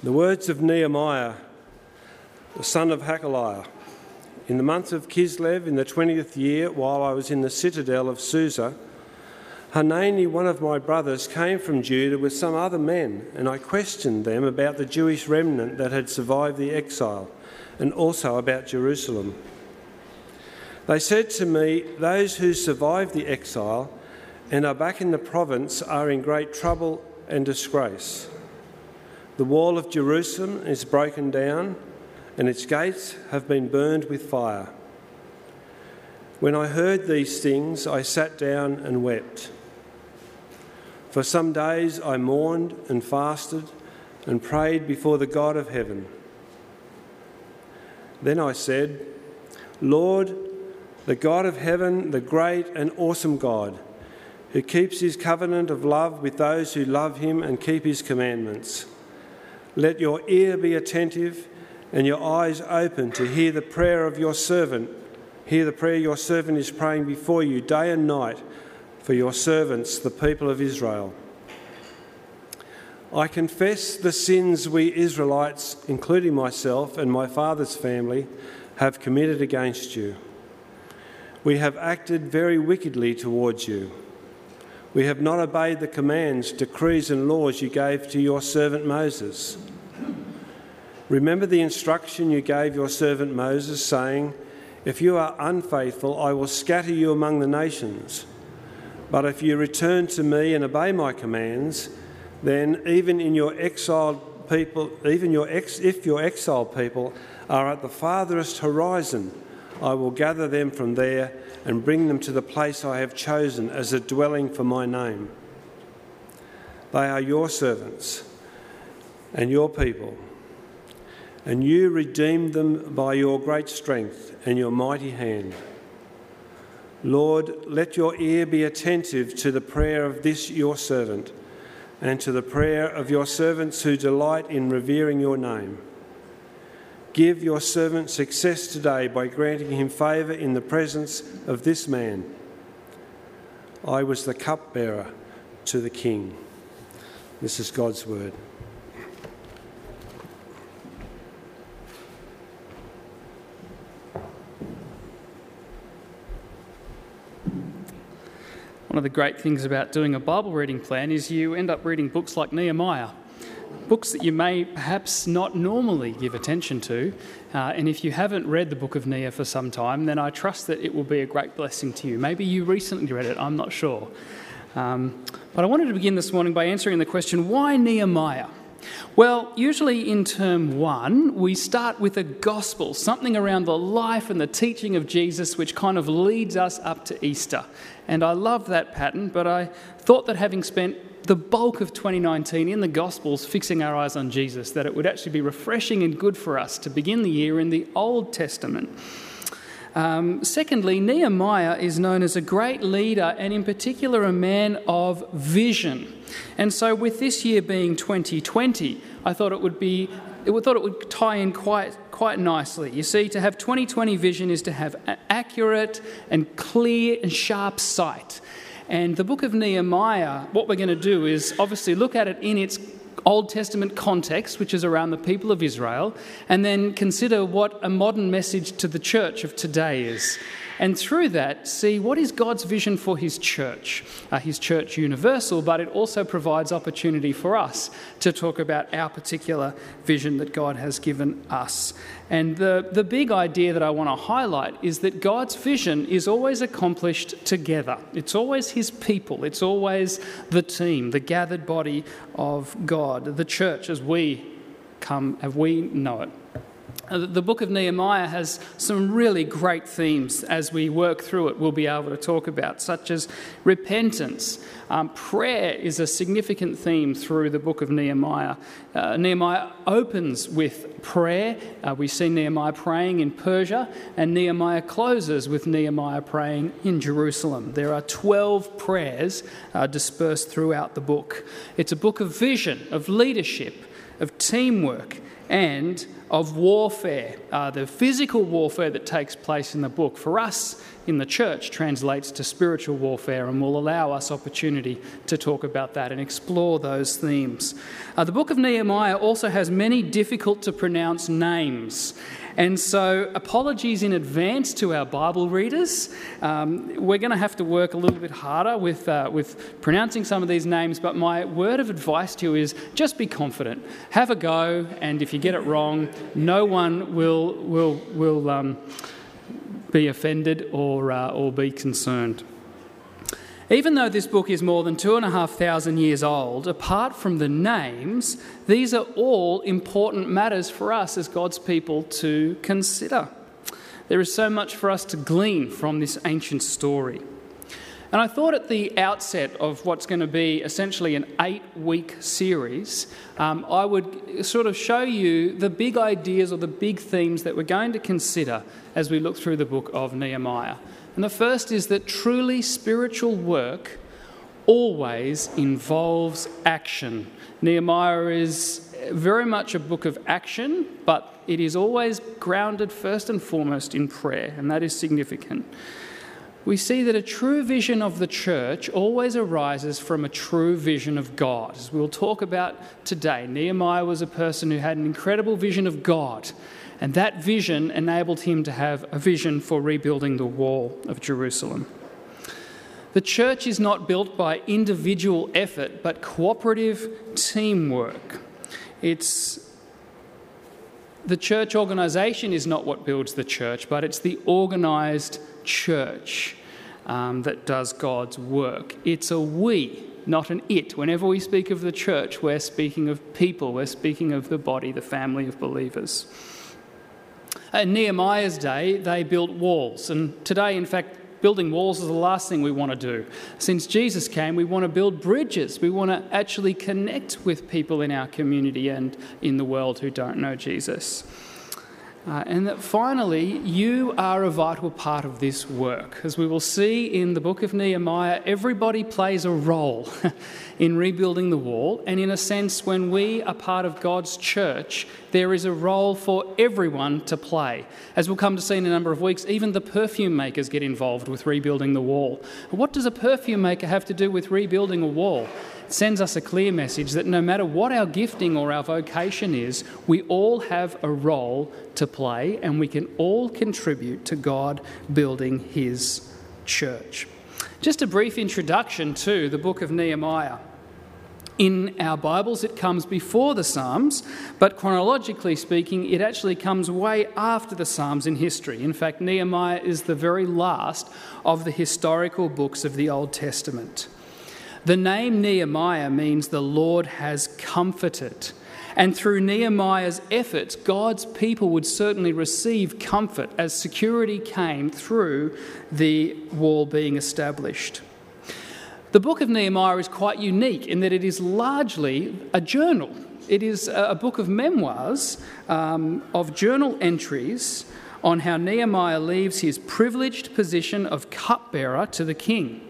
The words of Nehemiah, the son of Hakaliah. In the month of Kislev, in the 20th year, while I was in the citadel of Susa, Hanani, one of my brothers, came from Judah with some other men, and I questioned them about the Jewish remnant that had survived the exile, and also about Jerusalem. They said to me, Those who survived the exile and are back in the province are in great trouble and disgrace. The wall of Jerusalem is broken down, and its gates have been burned with fire. When I heard these things, I sat down and wept. For some days I mourned and fasted and prayed before the God of heaven. Then I said, Lord, the God of heaven, the great and awesome God, who keeps his covenant of love with those who love him and keep his commandments. Let your ear be attentive and your eyes open to hear the prayer of your servant. Hear the prayer your servant is praying before you day and night for your servants, the people of Israel. I confess the sins we Israelites, including myself and my father's family, have committed against you. We have acted very wickedly towards you. We have not obeyed the commands, decrees, and laws you gave to your servant Moses. Remember the instruction you gave your servant Moses, saying, If you are unfaithful, I will scatter you among the nations. But if you return to me and obey my commands, then even in your exiled people, even your ex, if your exiled people are at the farthest horizon, I will gather them from there and bring them to the place I have chosen as a dwelling for my name. They are your servants and your people, and you redeemed them by your great strength and your mighty hand. Lord, let your ear be attentive to the prayer of this your servant and to the prayer of your servants who delight in revering your name. Give your servant success today by granting him favour in the presence of this man. I was the cupbearer to the king. This is God's word. One of the great things about doing a Bible reading plan is you end up reading books like Nehemiah books that you may perhaps not normally give attention to. Uh, and if you haven't read the book of Nehemiah for some time, then I trust that it will be a great blessing to you. Maybe you recently read it, I'm not sure. Um, but I wanted to begin this morning by answering the question why Nehemiah? Well, usually in term one, we start with a gospel, something around the life and the teaching of Jesus, which kind of leads us up to Easter. And I love that pattern, but I thought that having spent the bulk of 2019 in the Gospels fixing our eyes on Jesus, that it would actually be refreshing and good for us to begin the year in the Old Testament. Um, secondly, Nehemiah is known as a great leader and, in particular, a man of vision. And so, with this year being 2020, I thought it would be, it thought it would tie in quite quite nicely. You see, to have 2020 vision is to have accurate and clear and sharp sight. And the book of Nehemiah, what we're going to do is obviously look at it in its Old Testament context, which is around the people of Israel, and then consider what a modern message to the church of today is. And through that, see what is God's vision for His church, uh, His church universal, but it also provides opportunity for us to talk about our particular vision that God has given us. And the, the big idea that I want to highlight is that God's vision is always accomplished together. It's always His people, it's always the team, the gathered body of God, the church as we come, as we know it. Uh, the book of Nehemiah has some really great themes as we work through it, we'll be able to talk about, such as repentance. Um, prayer is a significant theme through the book of Nehemiah. Uh, Nehemiah opens with prayer. Uh, we see Nehemiah praying in Persia, and Nehemiah closes with Nehemiah praying in Jerusalem. There are 12 prayers uh, dispersed throughout the book. It's a book of vision, of leadership, of teamwork, and of warfare. Uh, the physical warfare that takes place in the book, for us in the church, translates to spiritual warfare and will allow us opportunity to talk about that and explore those themes. Uh, the book of Nehemiah also has many difficult to pronounce names. And so, apologies in advance to our Bible readers. Um, we're going to have to work a little bit harder with, uh, with pronouncing some of these names, but my word of advice to you is just be confident. Have a go, and if you get it wrong, no one will, will, will um, be offended or, uh, or be concerned. Even though this book is more than two and a half thousand years old, apart from the names, these are all important matters for us as God's people to consider. There is so much for us to glean from this ancient story. And I thought at the outset of what's going to be essentially an eight week series, um, I would sort of show you the big ideas or the big themes that we're going to consider as we look through the book of Nehemiah. And the first is that truly spiritual work always involves action. Nehemiah is very much a book of action, but it is always grounded first and foremost in prayer, and that is significant. We see that a true vision of the church always arises from a true vision of God. As we'll talk about today, Nehemiah was a person who had an incredible vision of God and that vision enabled him to have a vision for rebuilding the wall of Jerusalem. The church is not built by individual effort, but cooperative teamwork. It's the church organisation is not what builds the church, but it's the organised church um, that does God's work. It's a we, not an it. Whenever we speak of the church, we're speaking of people, we're speaking of the body, the family of believers. In Nehemiah's day, they built walls. And today, in fact, building walls is the last thing we want to do. Since Jesus came, we want to build bridges. We want to actually connect with people in our community and in the world who don't know Jesus. Uh, and that finally, you are a vital part of this work. As we will see in the book of Nehemiah, everybody plays a role in rebuilding the wall. And in a sense, when we are part of God's church, there is a role for everyone to play. As we'll come to see in a number of weeks, even the perfume makers get involved with rebuilding the wall. What does a perfume maker have to do with rebuilding a wall? It sends us a clear message that no matter what our gifting or our vocation is, we all have a role to play and we can all contribute to God building His church. Just a brief introduction to the book of Nehemiah. In our Bibles, it comes before the Psalms, but chronologically speaking, it actually comes way after the Psalms in history. In fact, Nehemiah is the very last of the historical books of the Old Testament. The name Nehemiah means the Lord has comforted. And through Nehemiah's efforts, God's people would certainly receive comfort as security came through the wall being established. The book of Nehemiah is quite unique in that it is largely a journal. It is a book of memoirs, um, of journal entries on how Nehemiah leaves his privileged position of cupbearer to the king.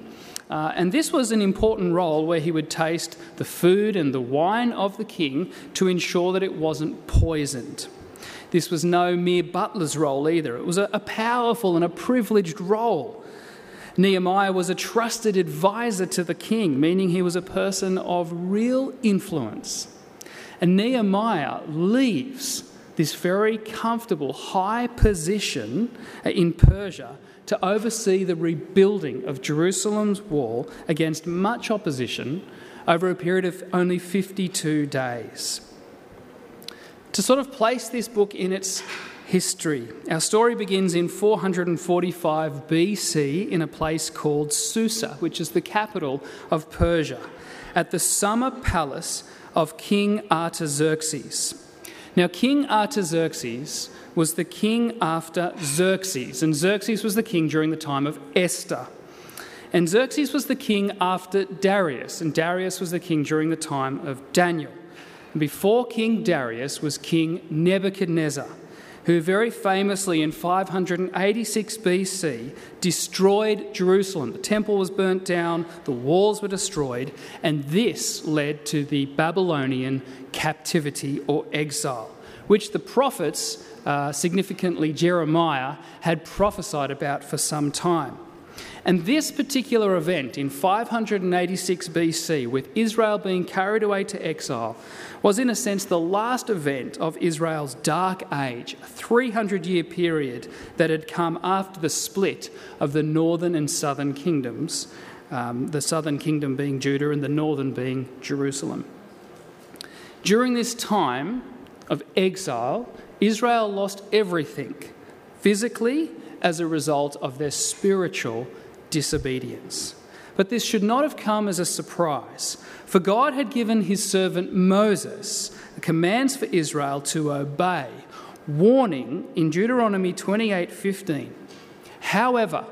Uh, and this was an important role where he would taste the food and the wine of the king to ensure that it wasn't poisoned. This was no mere butler's role either, it was a, a powerful and a privileged role. Nehemiah was a trusted advisor to the king, meaning he was a person of real influence. And Nehemiah leaves this very comfortable, high position in Persia to oversee the rebuilding of Jerusalem's wall against much opposition over a period of only 52 days. To sort of place this book in its history, our story begins in 445 BC in a place called Susa, which is the capital of Persia, at the summer palace of King Artaxerxes. Now, King Artaxerxes was the king after Xerxes, and Xerxes was the king during the time of Esther. And Xerxes was the king after Darius, and Darius was the king during the time of Daniel. And before King Darius was King Nebuchadnezzar, who very famously in 586 BC destroyed Jerusalem. The temple was burnt down, the walls were destroyed, and this led to the Babylonian captivity or exile which the prophets, uh, significantly Jeremiah, had prophesied about for some time. And this particular event in 586 BC, with Israel being carried away to exile, was in a sense the last event of Israel's dark age, a 300 year period that had come after the split of the northern and southern kingdoms, um, the southern kingdom being Judah and the northern being Jerusalem. During this time of exile, Israel lost everything physically as a result of their spiritual disobedience. But this should not have come as a surprise, for God had given his servant Moses commands for Israel to obey, warning in Deuteronomy 28:15. However,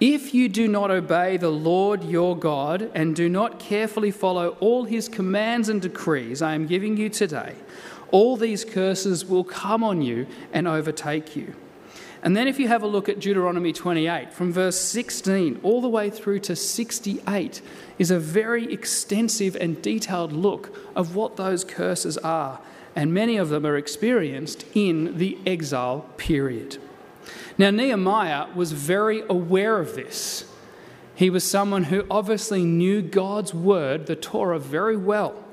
if you do not obey the Lord your God and do not carefully follow all his commands and decrees I am giving you today, all these curses will come on you and overtake you. And then, if you have a look at Deuteronomy 28, from verse 16 all the way through to 68, is a very extensive and detailed look of what those curses are. And many of them are experienced in the exile period. Now, Nehemiah was very aware of this. He was someone who obviously knew God's word, the Torah, very well.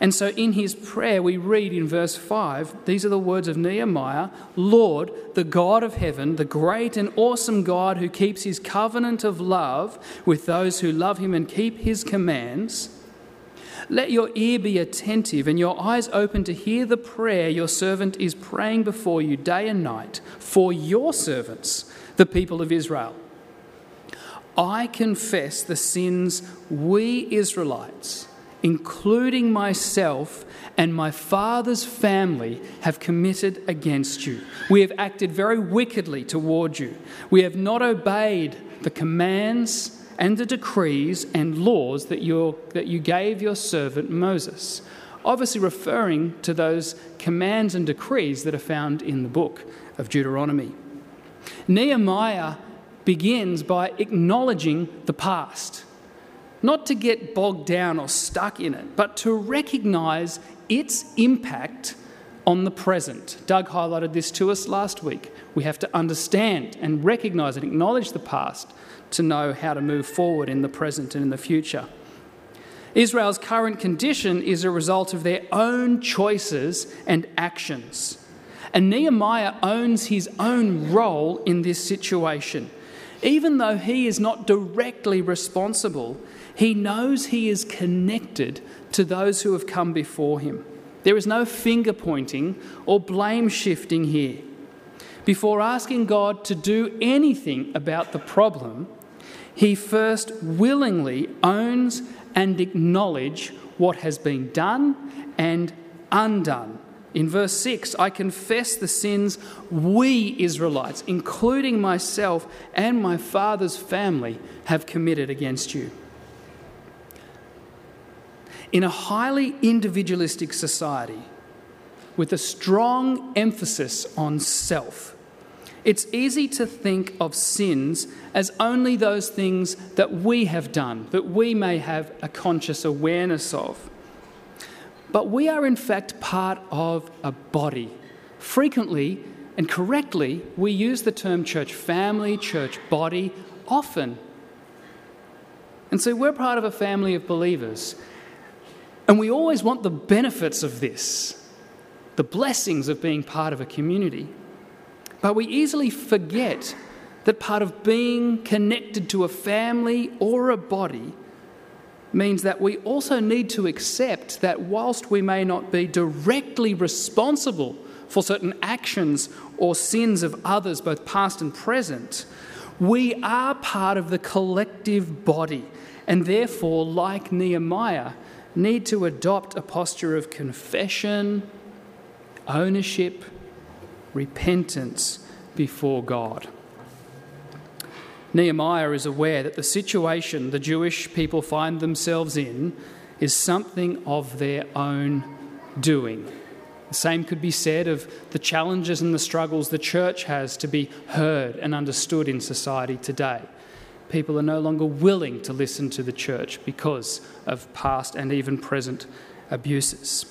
And so in his prayer, we read in verse 5 these are the words of Nehemiah Lord, the God of heaven, the great and awesome God who keeps his covenant of love with those who love him and keep his commands. Let your ear be attentive and your eyes open to hear the prayer your servant is praying before you day and night for your servants, the people of Israel. I confess the sins we Israelites including myself and my father's family, have committed against you. We have acted very wickedly toward you. We have not obeyed the commands and the decrees and laws that, you that you gave your servant Moses. Obviously, referring to those commands and decrees that are found in the book of Deuteronomy. Nehemiah begins by acknowledging the past not to get bogged down or stuck in it, but to recognize its impact on the present. Doug highlighted this to us last week. We have to understand and recognize and acknowledge the past to know how to move forward in the present and in the future. Israel's current condition is a result of their own choices and actions. And Nehemiah owns his own role in this situation. Even though he is not directly responsible, he knows he is connected to those who have come before him. There is no finger pointing or blame shifting here. Before asking God to do anything about the problem, he first willingly owns and acknowledges what has been done and undone. In verse 6, I confess the sins we Israelites, including myself and my father's family, have committed against you. In a highly individualistic society with a strong emphasis on self, it's easy to think of sins as only those things that we have done, that we may have a conscious awareness of. But we are, in fact, part of a body. Frequently and correctly, we use the term church family, church body, often. And so we're part of a family of believers. And we always want the benefits of this, the blessings of being part of a community. But we easily forget that part of being connected to a family or a body means that we also need to accept that whilst we may not be directly responsible for certain actions or sins of others, both past and present, we are part of the collective body. And therefore, like Nehemiah, need to adopt a posture of confession, ownership, repentance before God. Nehemiah is aware that the situation the Jewish people find themselves in is something of their own doing. The same could be said of the challenges and the struggles the church has to be heard and understood in society today people are no longer willing to listen to the church because of past and even present abuses.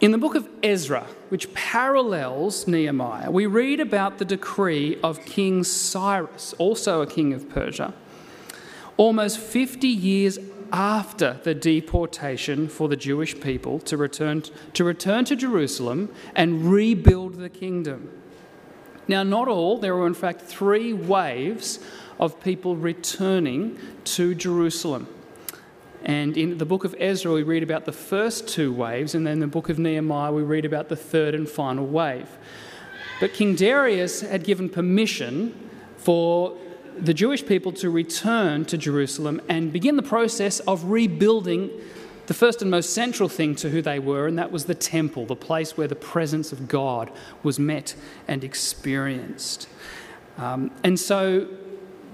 In the book of Ezra, which parallels Nehemiah, we read about the decree of King Cyrus, also a king of Persia, almost 50 years after the deportation for the Jewish people to return to, return to Jerusalem and rebuild the kingdom. Now, not all, there were in fact three waves of people returning to Jerusalem. And in the book of Ezra, we read about the first two waves, and then in the book of Nehemiah, we read about the third and final wave. But King Darius had given permission for the Jewish people to return to Jerusalem and begin the process of rebuilding the first and most central thing to who they were, and that was the temple, the place where the presence of God was met and experienced. Um, and so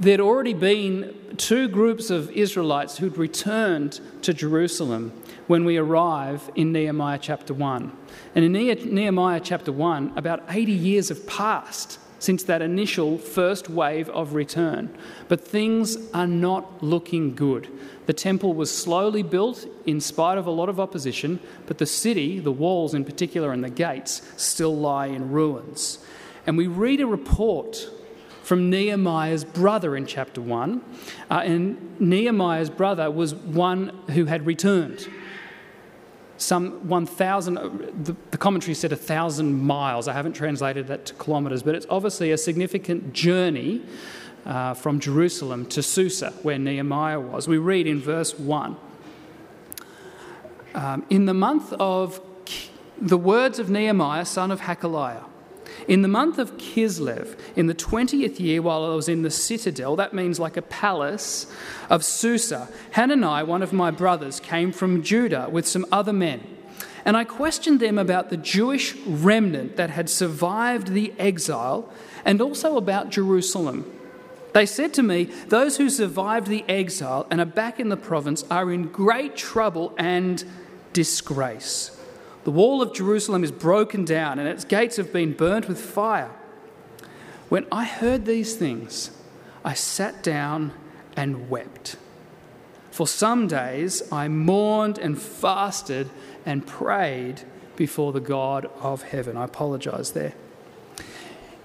there'd already been two groups of Israelites who'd returned to Jerusalem when we arrive in Nehemiah chapter 1. And in Nehemiah chapter 1, about 80 years have passed since that initial first wave of return. But things are not looking good. The temple was slowly built in spite of a lot of opposition, but the city, the walls in particular, and the gates still lie in ruins. And we read a report from Nehemiah's brother in chapter 1. Uh, and Nehemiah's brother was one who had returned. Some 1,000, uh, the, commentary said 1,000 miles. I haven't translated that to kilometres, but it's obviously a significant journey uh, from Jerusalem to Susa, where Nehemiah was. We read in verse 1 um, In the month of the words of Nehemiah, son of Hakaliah, in the month of Kislev, in the 20th year, while I was in the citadel, that means like a palace of Susa, Hanani, one of my brothers, came from Judah with some other men. And I questioned them about the Jewish remnant that had survived the exile and also about Jerusalem. They said to me, Those who survived the exile and are back in the province are in great trouble and disgrace. The wall of Jerusalem is broken down and its gates have been burnt with fire. When I heard these things, I sat down and wept. For some days I mourned and fasted and prayed before the God of heaven. I apologize there.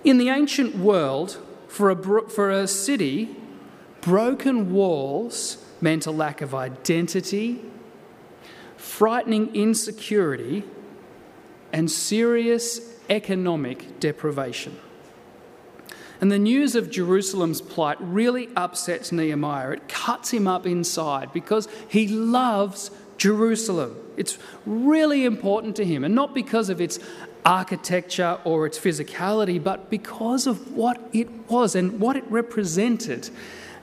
In the ancient world, for a, for a city, broken walls meant a lack of identity frightening insecurity, and serious economic deprivation. And the news of Jerusalem's plight really upsets Nehemiah. It cuts him up inside because he loves Jerusalem. It's really important to him, and not because of its architecture or its physicality, but because of what it was and what it represented.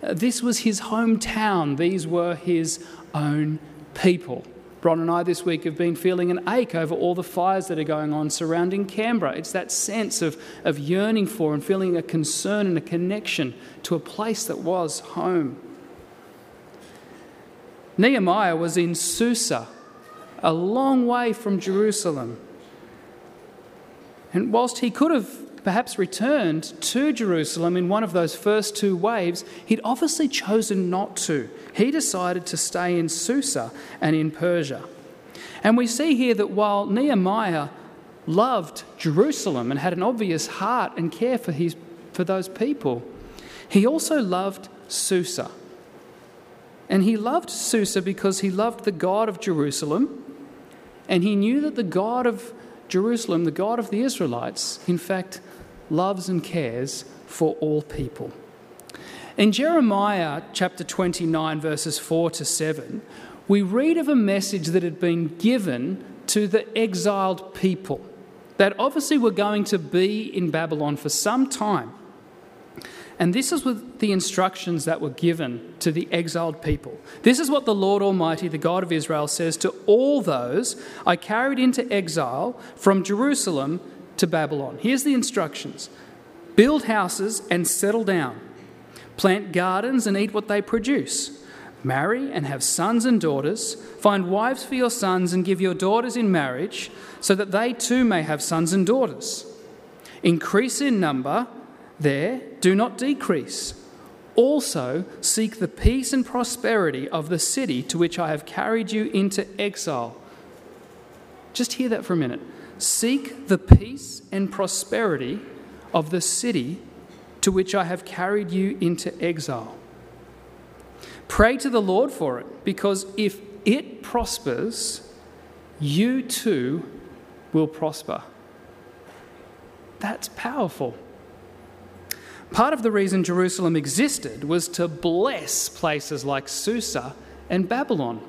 Uh, this was his hometown, these were his own people. Bron and I this week have been feeling an ache over all the fires that are going on surrounding Canberra. It's that sense of, of yearning for and feeling a concern and a connection to a place that was home. Nehemiah was in Susa, a long way from Jerusalem. And whilst he could have perhaps returned to Jerusalem in one of those first two waves, he'd obviously chosen not to. He decided to stay in Susa and in Persia. And we see here that while Nehemiah loved Jerusalem and had an obvious heart and care for, his, for those people, he also loved Susa. And he loved Susa because he loved the God of Jerusalem, and he knew that the God of Jerusalem, the God of the Israelites, in fact, loves and cares for all people. In Jeremiah chapter 29, verses 4 to 7, we read of a message that had been given to the exiled people that obviously were going to be in Babylon for some time. And this is with the instructions that were given to the exiled people. This is what the Lord Almighty, the God of Israel, says to all those I carried into exile from Jerusalem to Babylon. Here's the instructions build houses and settle down, plant gardens and eat what they produce. Marry and have sons and daughters. Find wives for your sons and give your daughters in marriage, so that they too may have sons and daughters. Increase in number there, do not decrease. Also, seek the peace and prosperity of the city to which I have carried you into exile. Just hear that for a minute. Seek the peace and prosperity of the city to which I have carried you into exile. Pray to the Lord for it, because if it prospers, you too will prosper. That's powerful. Part of the reason Jerusalem existed was to bless places like Susa and Babylon.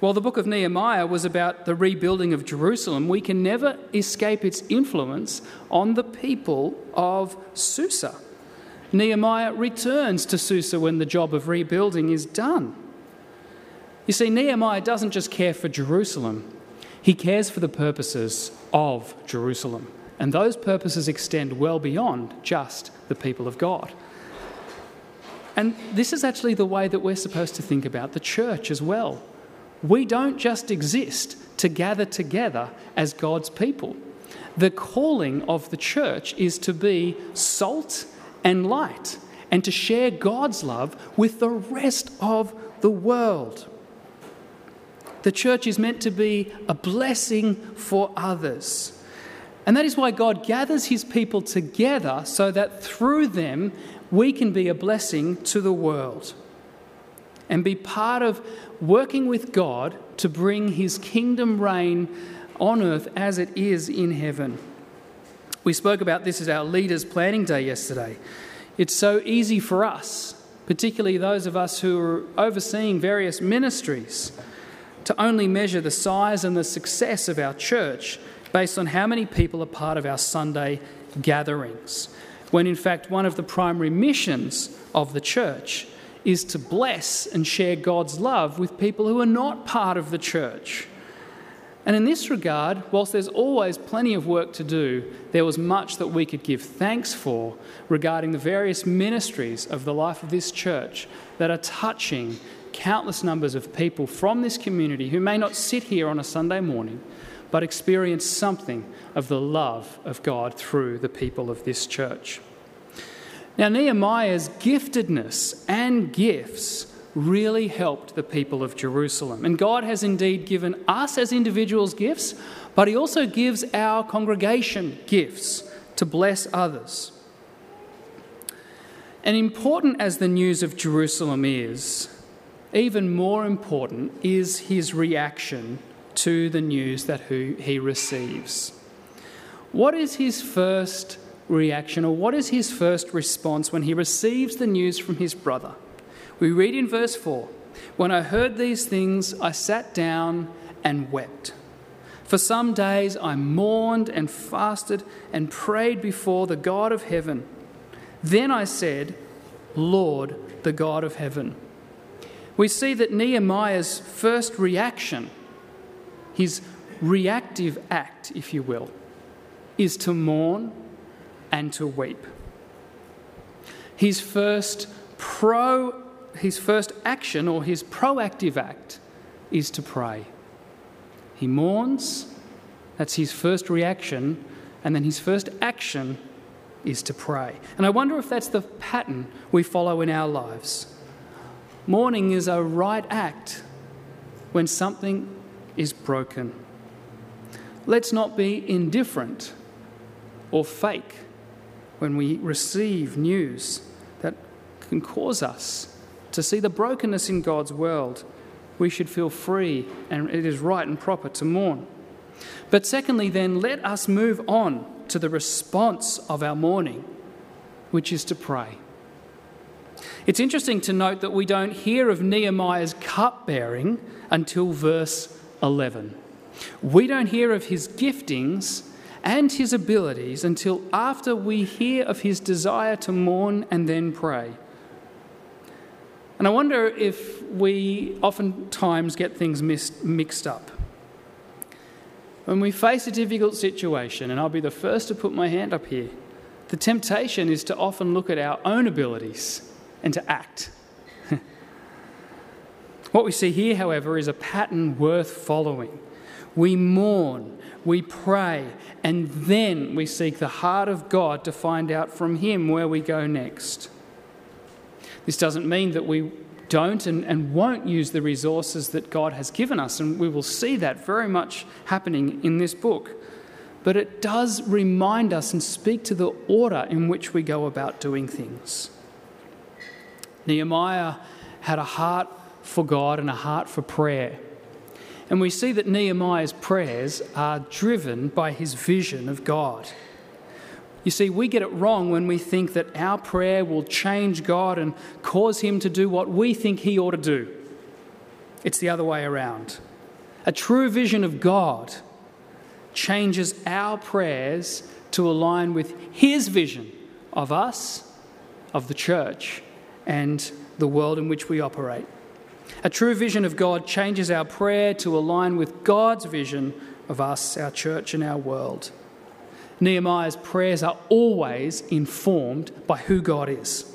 While the book of Nehemiah was about the rebuilding of Jerusalem, we can never escape its influence on the people of Susa. Nehemiah returns to Susa when the job of rebuilding is done. You see, Nehemiah doesn't just care for Jerusalem, he cares for the purposes of Jerusalem. And those purposes extend well beyond just the people of God. And this is actually the way that we're supposed to think about the church as well. We don't just exist to gather together as God's people. The calling of the church is to be salt and light and to share God's love with the rest of the world. The church is meant to be a blessing for others. And that is why God gathers his people together so that through them we can be a blessing to the world and be part of working with God to bring his kingdom reign on earth as it is in heaven. We spoke about this as our leaders' planning day yesterday. It's so easy for us, particularly those of us who are overseeing various ministries, to only measure the size and the success of our church based on how many people are part of our Sunday gatherings, when in fact one of the primary missions of the church is to bless and share God's love with people who are not part of the church. And in this regard, whilst there's always plenty of work to do, there was much that we could give thanks for regarding the various ministries of the life of this church that are touching countless numbers of people from this community who may not sit here on a Sunday morning, but experience something of the love of God through the people of this church. Now, Nehemiah's giftedness and gifts really helped the people of Jerusalem. And God has indeed given us as individuals gifts, but He also gives our congregation gifts to bless others. And important as the news of Jerusalem is, even more important is his reaction to the news that he receives. What is his first reaction, or what is his first response when he receives the news from his brother? We read in verse 4 When I heard these things, I sat down and wept. For some days I mourned and fasted and prayed before the God of heaven. Then I said, Lord, the God of heaven. We see that Nehemiah's first reaction, his reactive act, if you will, is to mourn and to weep. His first pro his first action or his proactive act is to pray. He mourns, that's his first reaction, and then his first action is to pray. And I wonder if that's the pattern we follow in our lives. Mourning is a right act when something is broken. Let's not be indifferent or fake when we receive news that can cause us to see the brokenness in God's world. We should feel free and it is right and proper to mourn. But secondly, then, let us move on to the response of our mourning, which is to pray. It's interesting to note that we don't hear of Nehemiah's cupbearing until verse 11. We don't hear of his giftings and his abilities until after we hear of his desire to mourn and then pray. And I wonder if we oftentimes get things mixed up. When we face a difficult situation, and I'll be the first to put my hand up here, the temptation is to often look at our own abilities and to act. what we see here, however, is a pattern worth following. We mourn, we pray, and then we seek the heart of God to find out from Him where we go next. This doesn't mean that we don't and, and won't use the resources that God has given us. And we will see that very much happening in this book. But it does remind us and speak to the order in which we go about doing things. Nehemiah had a heart for God and a heart for prayer. And we see that Nehemiah's prayers are driven by his vision of God. You see, we get it wrong when we think that our prayer will change God and cause him to do what we think he ought to do. It's the other way around. A true vision of God changes our prayers to align with his vision of us, of the church, and the world in which we operate. A true vision of God changes our prayer to align with God's vision of us, our church, and our world. Nehemiah's prayers are always informed by who God is.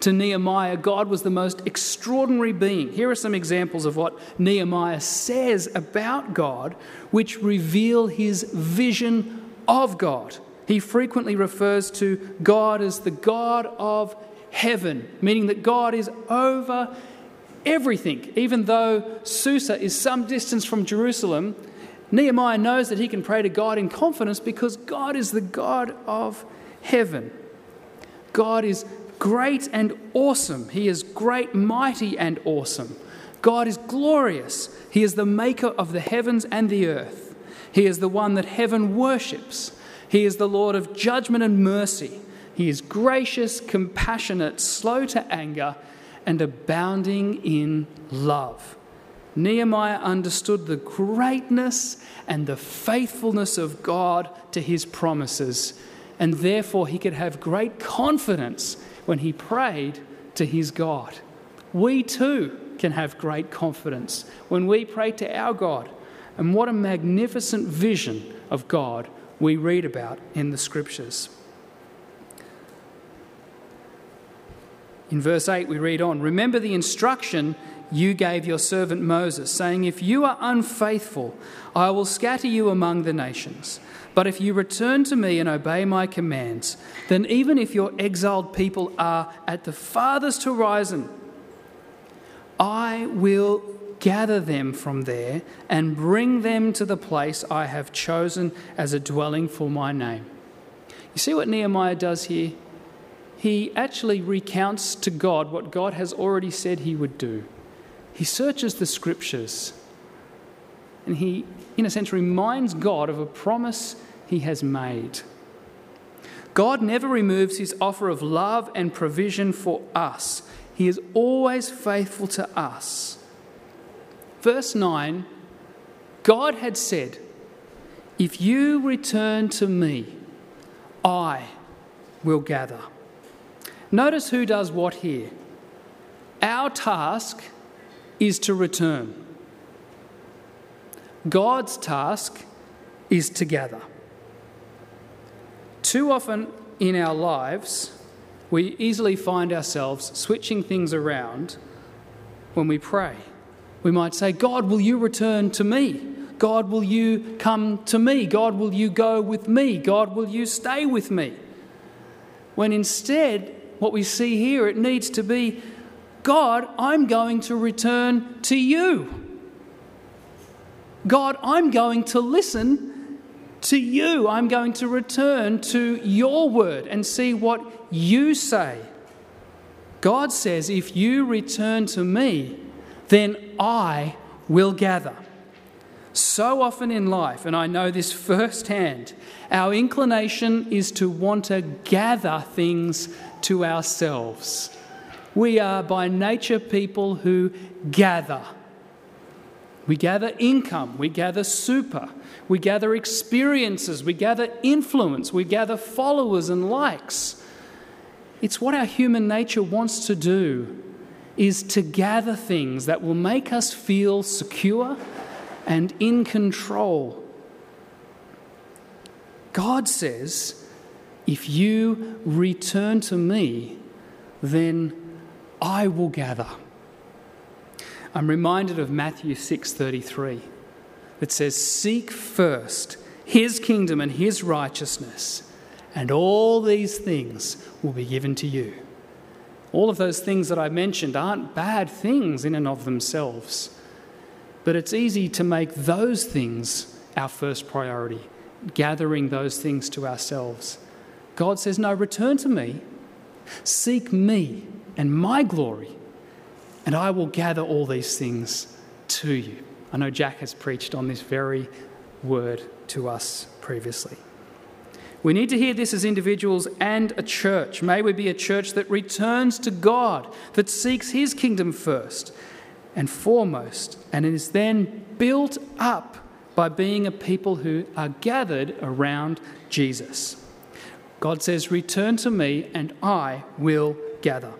To Nehemiah, God was the most extraordinary being. Here are some examples of what Nehemiah says about God, which reveal his vision of God. He frequently refers to God as the God of heaven, meaning that God is over everything. Even though Susa is some distance from Jerusalem, Nehemiah knows that he can pray to God in confidence because God is the God of heaven. God is great and awesome. He is great, mighty, and awesome. God is glorious. He is the maker of the heavens and the earth. He is the one that heaven worships. He is the Lord of judgment and mercy. He is gracious, compassionate, slow to anger, and abounding in love. Nehemiah understood the greatness and the faithfulness of God to his promises, and therefore he could have great confidence when he prayed to his God. We too can have great confidence when we pray to our God. And what a magnificent vision of God we read about in the scriptures. In verse 8, we read on Remember the instruction you gave your servant Moses, saying, If you are unfaithful, I will scatter you among the nations. But if you return to me and obey my commands, then even if your exiled people are at the farthest horizon, I will gather them from there and bring them to the place I have chosen as a dwelling for my name. You see what Nehemiah does here? He actually recounts to God what God has already said he would do. He searches the scriptures and he, in a sense, reminds God of a promise he has made. God never removes his offer of love and provision for us, he is always faithful to us. Verse 9 God had said, If you return to me, I will gather. Notice who does what here. Our task is to return. God's task is to gather. Too often in our lives, we easily find ourselves switching things around when we pray. We might say, God, will you return to me? God, will you come to me? God, will you go with me? God, will you stay with me? When instead, what we see here, it needs to be, God, I'm going to return to you. God, I'm going to listen to you. I'm going to return to your word and see what you say. God says, if you return to me, then I will gather. So often in life, and I know this firsthand, our inclination is to want to gather things to ourselves. We are by nature people who gather. We gather income, we gather super, we gather experiences, we gather influence, we gather followers and likes. It's what our human nature wants to do is to gather things that will make us feel secure and in control. God says, if you return to me, then I will gather. I'm reminded of Matthew 6:33 that says seek first his kingdom and his righteousness and all these things will be given to you. All of those things that I mentioned aren't bad things in and of themselves. But it's easy to make those things our first priority, gathering those things to ourselves. God says, No, return to me, seek me and my glory, and I will gather all these things to you. I know Jack has preached on this very word to us previously. We need to hear this as individuals and a church. May we be a church that returns to God, that seeks His kingdom first and foremost, and is then built up by being a people who are gathered around Jesus. God says, Return to me, and I will gather.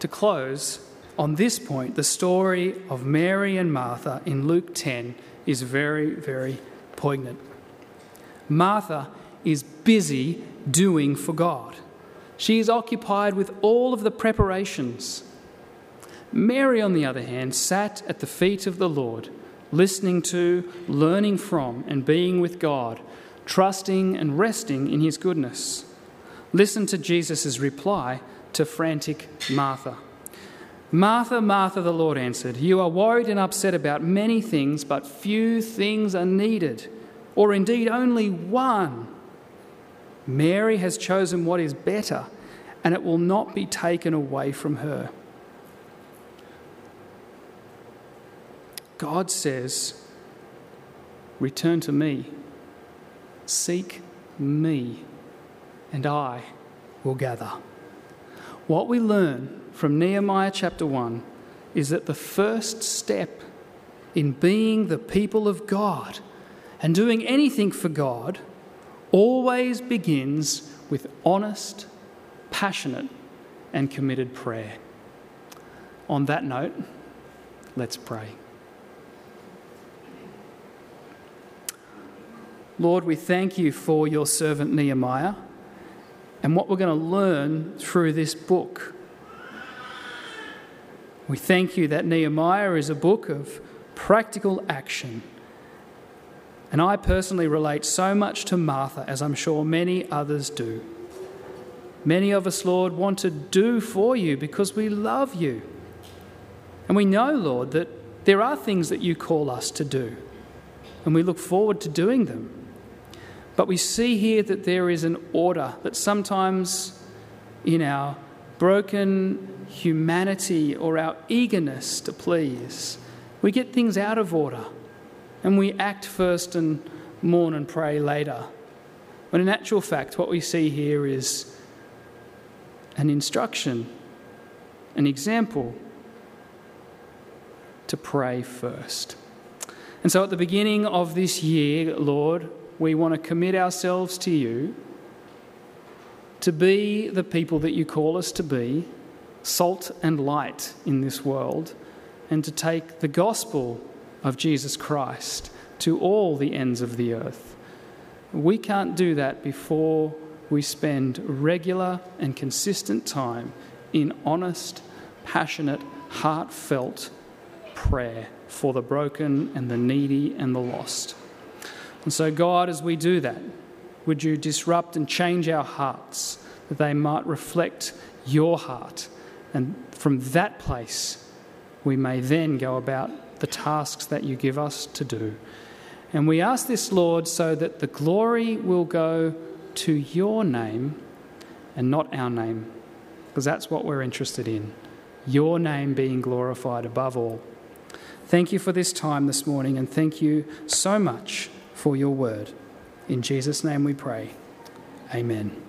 To close, on this point, the story of Mary and Martha in Luke 10 is very, very poignant. Martha is busy doing for God. She is occupied with all of the preparations. Mary, on the other hand, sat at the feet of the Lord, listening to, learning from, and being with God, trusting and resting in his goodness. Listen to Jesus' reply to frantic Martha. Martha, Martha, the Lord answered, You are worried and upset about many things, but few things are needed or indeed only one. Mary has chosen what is better, and it will not be taken away from her. God says, Return to me, seek me, and I will gather. What we learn from Nehemiah chapter 1 is that the first step in being the people of God and doing anything for God always begins with honest, passionate, and committed prayer. On that note, let's pray. Lord, we thank you for your servant Nehemiah and what we're going to learn through this book. We thank you that Nehemiah is a book of practical action and I personally relate so much to Martha, as I'm sure many others do. Many of us, Lord, want to do for you because we love you. And we know, Lord, that there are things that you call us to do, and we look forward to doing them. But we see here that there is an order that sometimes in our broken humanity or our eagerness to please, we get things out of order and we act first and mourn and pray later. When in actual fact, what we see here is an instruction, an example to pray first. And so at the beginning of this year, Lord, we want to commit ourselves to you to be the people that you call us to be, salt and light in this world, and to take the gospel of Jesus Christ to all the ends of the earth. We can't do that before we spend regular and consistent time in honest, passionate, heartfelt prayer for the broken and the needy and the lost. And so, God, as we do that, would you disrupt and change our hearts that they might reflect your heart? And from that place, we may then go about the tasks that you give us to do. And we ask this, Lord, so that the glory will go to your name and not our name, because that's what we're interested in. Your name being glorified above all. Thank you for this time this morning, and thank you so much for your word. In Jesus' name we pray. Amen.